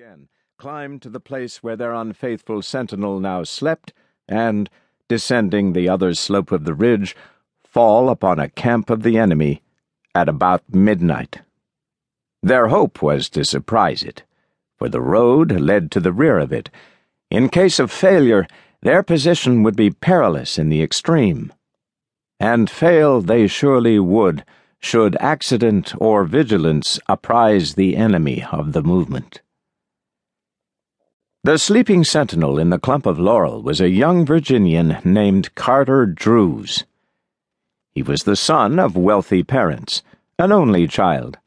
again, climb to the place where their unfaithful sentinel now slept, and, descending the other slope of the ridge, fall upon a camp of the enemy at about midnight. Their hope was to surprise it, for the road led to the rear of it. In case of failure, their position would be perilous in the extreme. And fail they surely would should accident or vigilance apprise the enemy of the movement. The sleeping sentinel in the clump of laurel was a young Virginian named Carter Druse. He was the son of wealthy parents, an only child,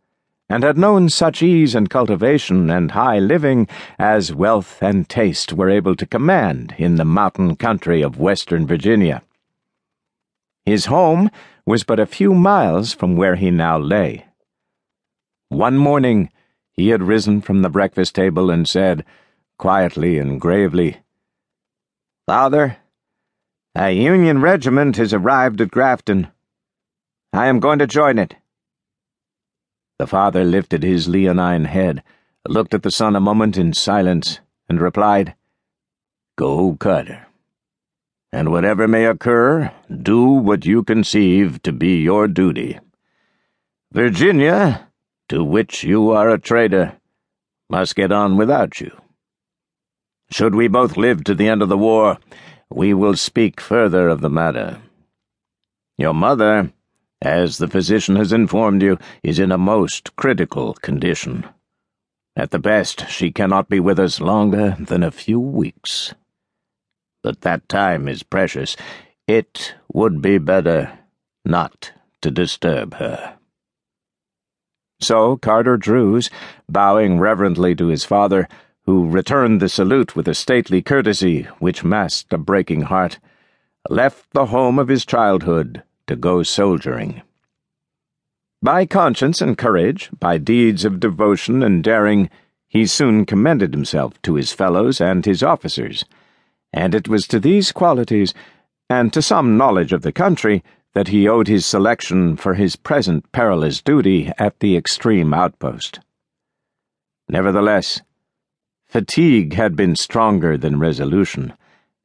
and had known such ease and cultivation and high living as wealth and taste were able to command in the mountain country of western Virginia. His home was but a few miles from where he now lay. One morning, he had risen from the breakfast table and said, quietly and gravely, Father, a Union regiment has arrived at Grafton. I am going to join it. The father lifted his leonine head, looked at the son a moment in silence, and replied, Go, Carter and whatever may occur, do what you conceive to be your duty. Virginia, to which you are a traitor, must get on without you. Should we both live to the end of the war, we will speak further of the matter. Your mother, as the physician has informed you, is in a most critical condition. At the best, she cannot be with us longer than a few weeks but that time is precious. It would be better not to disturb her. So Carter Druse, bowing reverently to his father, who returned the salute with a stately courtesy which masked a breaking heart, left the home of his childhood to go soldiering. By conscience and courage, by deeds of devotion and daring, he soon commended himself to his fellows and his officers and it was to these qualities, and to some knowledge of the country, that he owed his selection for his present perilous duty at the extreme outpost. Nevertheless, fatigue had been stronger than resolution,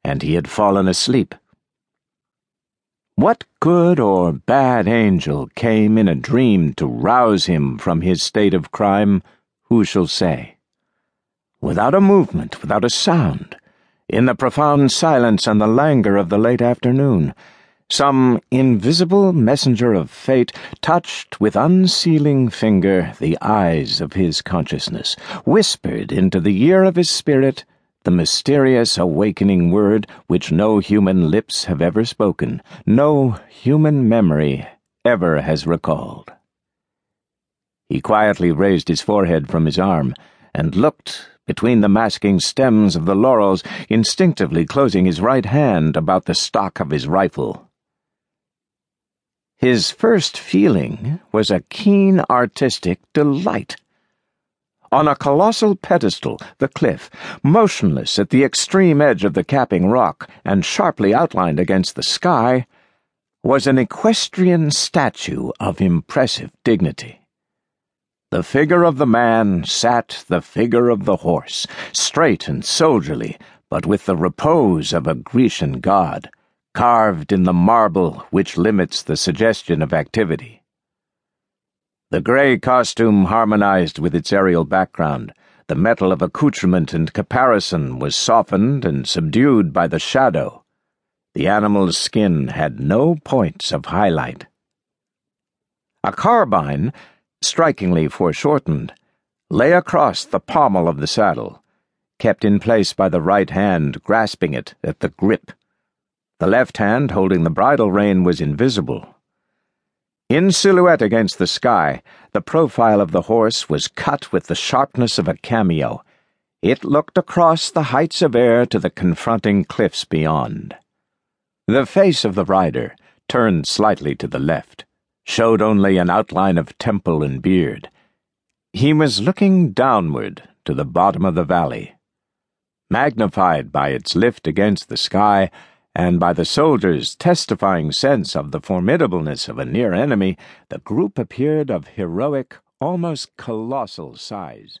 and he had fallen asleep. What good or bad angel came in a dream to rouse him from his state of crime, who shall say? Without a movement, without a sound, in the profound silence and the languor of the late afternoon, some invisible messenger of fate touched with unsealing finger the eyes of his consciousness, whispered into the ear of his spirit the mysterious awakening word which no human lips have ever spoken, no human memory ever has recalled. He quietly raised his forehead from his arm and looked between the masking stems of the laurels, instinctively closing his right hand about the stock of his rifle. His first feeling was a keen artistic delight. On a colossal pedestal, the cliff, motionless at the extreme edge of the capping rock and sharply outlined against the sky, was an equestrian statue of impressive dignity. The figure of the man sat the figure of the horse, straight and soldierly, but with the repose of a Grecian god, carved in the marble which limits the suggestion of activity. The gray costume harmonized with its aerial background. The metal of accoutrement and caparison was softened and subdued by the shadow. The animal's skin had no points of highlight. A carbine strikingly foreshortened, lay across the pommel of the saddle, kept in place by the right hand grasping it at the grip. The left hand holding the bridle rein was invisible. In silhouette against the sky, the profile of the horse was cut with the sharpness of a cameo. It looked across the heights of air to the confronting cliffs beyond. The face of the rider turned slightly to the left showed only an outline of temple and beard. He was looking downward to the bottom of the valley. Magnified by its lift against the sky, and by the soldiers' testifying sense of the formidableness of a near enemy, the group appeared of heroic, almost colossal size.